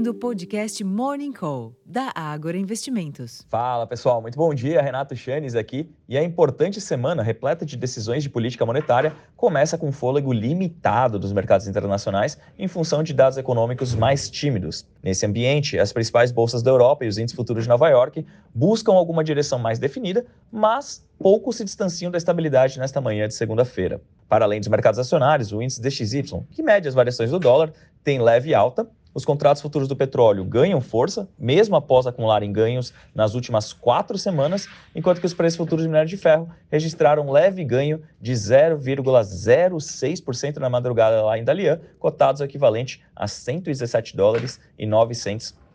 ouvindo o podcast Morning Call, da Ágora Investimentos. Fala pessoal, muito bom dia. Renato Chanes aqui. E a importante semana, repleta de decisões de política monetária, começa com fôlego limitado dos mercados internacionais em função de dados econômicos mais tímidos. Nesse ambiente, as principais bolsas da Europa e os índices futuros de Nova York buscam alguma direção mais definida, mas pouco se distanciam da estabilidade nesta manhã de segunda-feira. Para além dos mercados acionários, o índice DXY, que mede as variações do dólar, tem leve alta. Os contratos futuros do petróleo ganham força, mesmo após acumularem ganhos nas últimas quatro semanas, enquanto que os preços futuros de minério de ferro registraram um leve ganho de 0,06% na madrugada lá em Dalian, cotados equivalente a 117 dólares e 9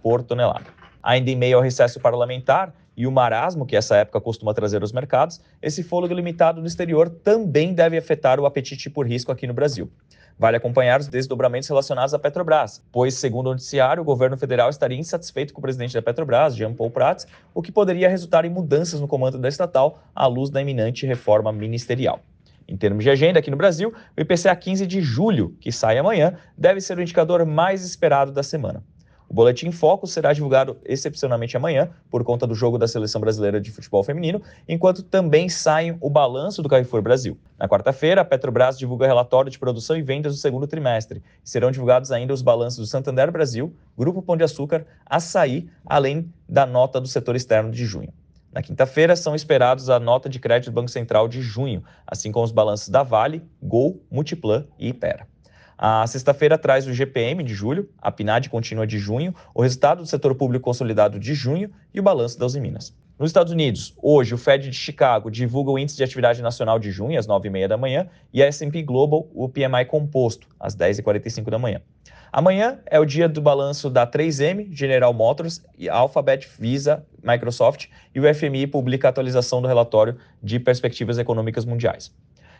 por tonelada. Ainda em meio ao recesso parlamentar, e o marasmo que essa época costuma trazer aos mercados, esse fôlego limitado no exterior também deve afetar o apetite por risco aqui no Brasil. Vale acompanhar os desdobramentos relacionados à Petrobras, pois, segundo o noticiário, o governo federal estaria insatisfeito com o presidente da Petrobras, Jean Paul Prats, o que poderia resultar em mudanças no comando da estatal à luz da iminente reforma ministerial. Em termos de agenda aqui no Brasil, o IPCA 15 de julho, que sai amanhã, deve ser o indicador mais esperado da semana. Boletim Foco será divulgado excepcionalmente amanhã, por conta do jogo da Seleção Brasileira de Futebol Feminino, enquanto também sai o balanço do Carrefour Brasil. Na quarta-feira, a Petrobras divulga relatório de produção e vendas do segundo trimestre. Serão divulgados ainda os balanços do Santander Brasil, Grupo Pão de Açúcar, Açaí, além da nota do setor externo de junho. Na quinta-feira, são esperados a nota de crédito do Banco Central de junho, assim como os balanços da Vale, Gol, Multiplan e Ipera. A sexta-feira traz o GPM de julho, a PNAD contínua de junho, o resultado do setor público consolidado de junho e o balanço das Minas. Nos Estados Unidos, hoje o Fed de Chicago divulga o índice de atividade nacional de junho às 9h30 da manhã e a S&P Global o PMI composto às 10h45 da manhã. Amanhã é o dia do balanço da 3M, General Motors, Alphabet, Visa, Microsoft e o FMI publica a atualização do relatório de perspectivas econômicas mundiais.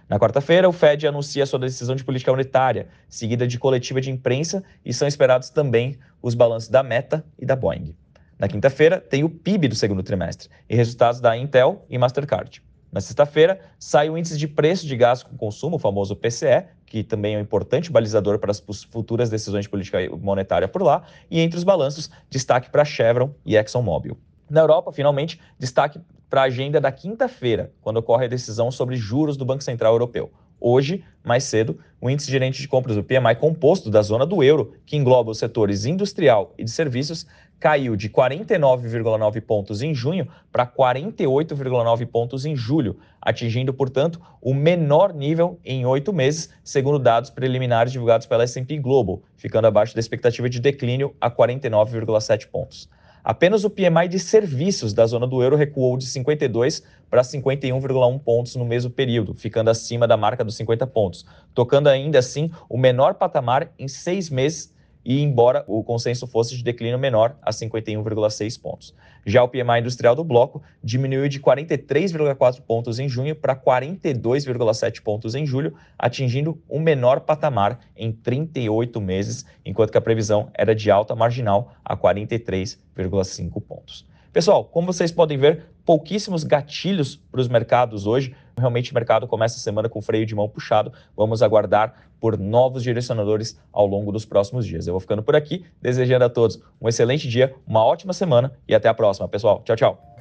Na quarta-feira, o Fed anuncia sua decisão de política monetária, seguida de coletiva de imprensa, e são esperados também os balanços da Meta e da Boeing. Na quinta-feira, tem o PIB do segundo trimestre e resultados da Intel e Mastercard. Na sexta-feira, sai o índice de preço de gás com consumo, o famoso PCE, que também é um importante balizador para as futuras decisões de política monetária por lá, e entre os balanços, destaque para Chevron e ExxonMobil. Na Europa, finalmente, destaque para a agenda da quinta-feira, quando ocorre a decisão sobre juros do Banco Central Europeu. Hoje, mais cedo, o índice gerente de compras do PMI composto da zona do euro, que engloba os setores industrial e de serviços, caiu de 49,9 pontos em junho para 48,9 pontos em julho, atingindo, portanto, o menor nível em oito meses, segundo dados preliminares divulgados pela S&P Global, ficando abaixo da expectativa de declínio a 49,7 pontos. Apenas o PMI de serviços da zona do euro recuou de 52 para 51,1 pontos no mesmo período, ficando acima da marca dos 50 pontos, tocando ainda assim o menor patamar em seis meses e embora o consenso fosse de declínio menor a 51,6 pontos. Já o PMI industrial do bloco diminuiu de 43,4 pontos em junho para 42,7 pontos em julho, atingindo o menor patamar em 38 meses, enquanto que a previsão era de alta marginal a 43,5 pontos. Pessoal, como vocês podem ver, pouquíssimos gatilhos para os mercados hoje. Realmente o mercado começa a semana com freio de mão puxado. Vamos aguardar por novos direcionadores ao longo dos próximos dias. Eu vou ficando por aqui, desejando a todos um excelente dia, uma ótima semana e até a próxima, pessoal. Tchau, tchau.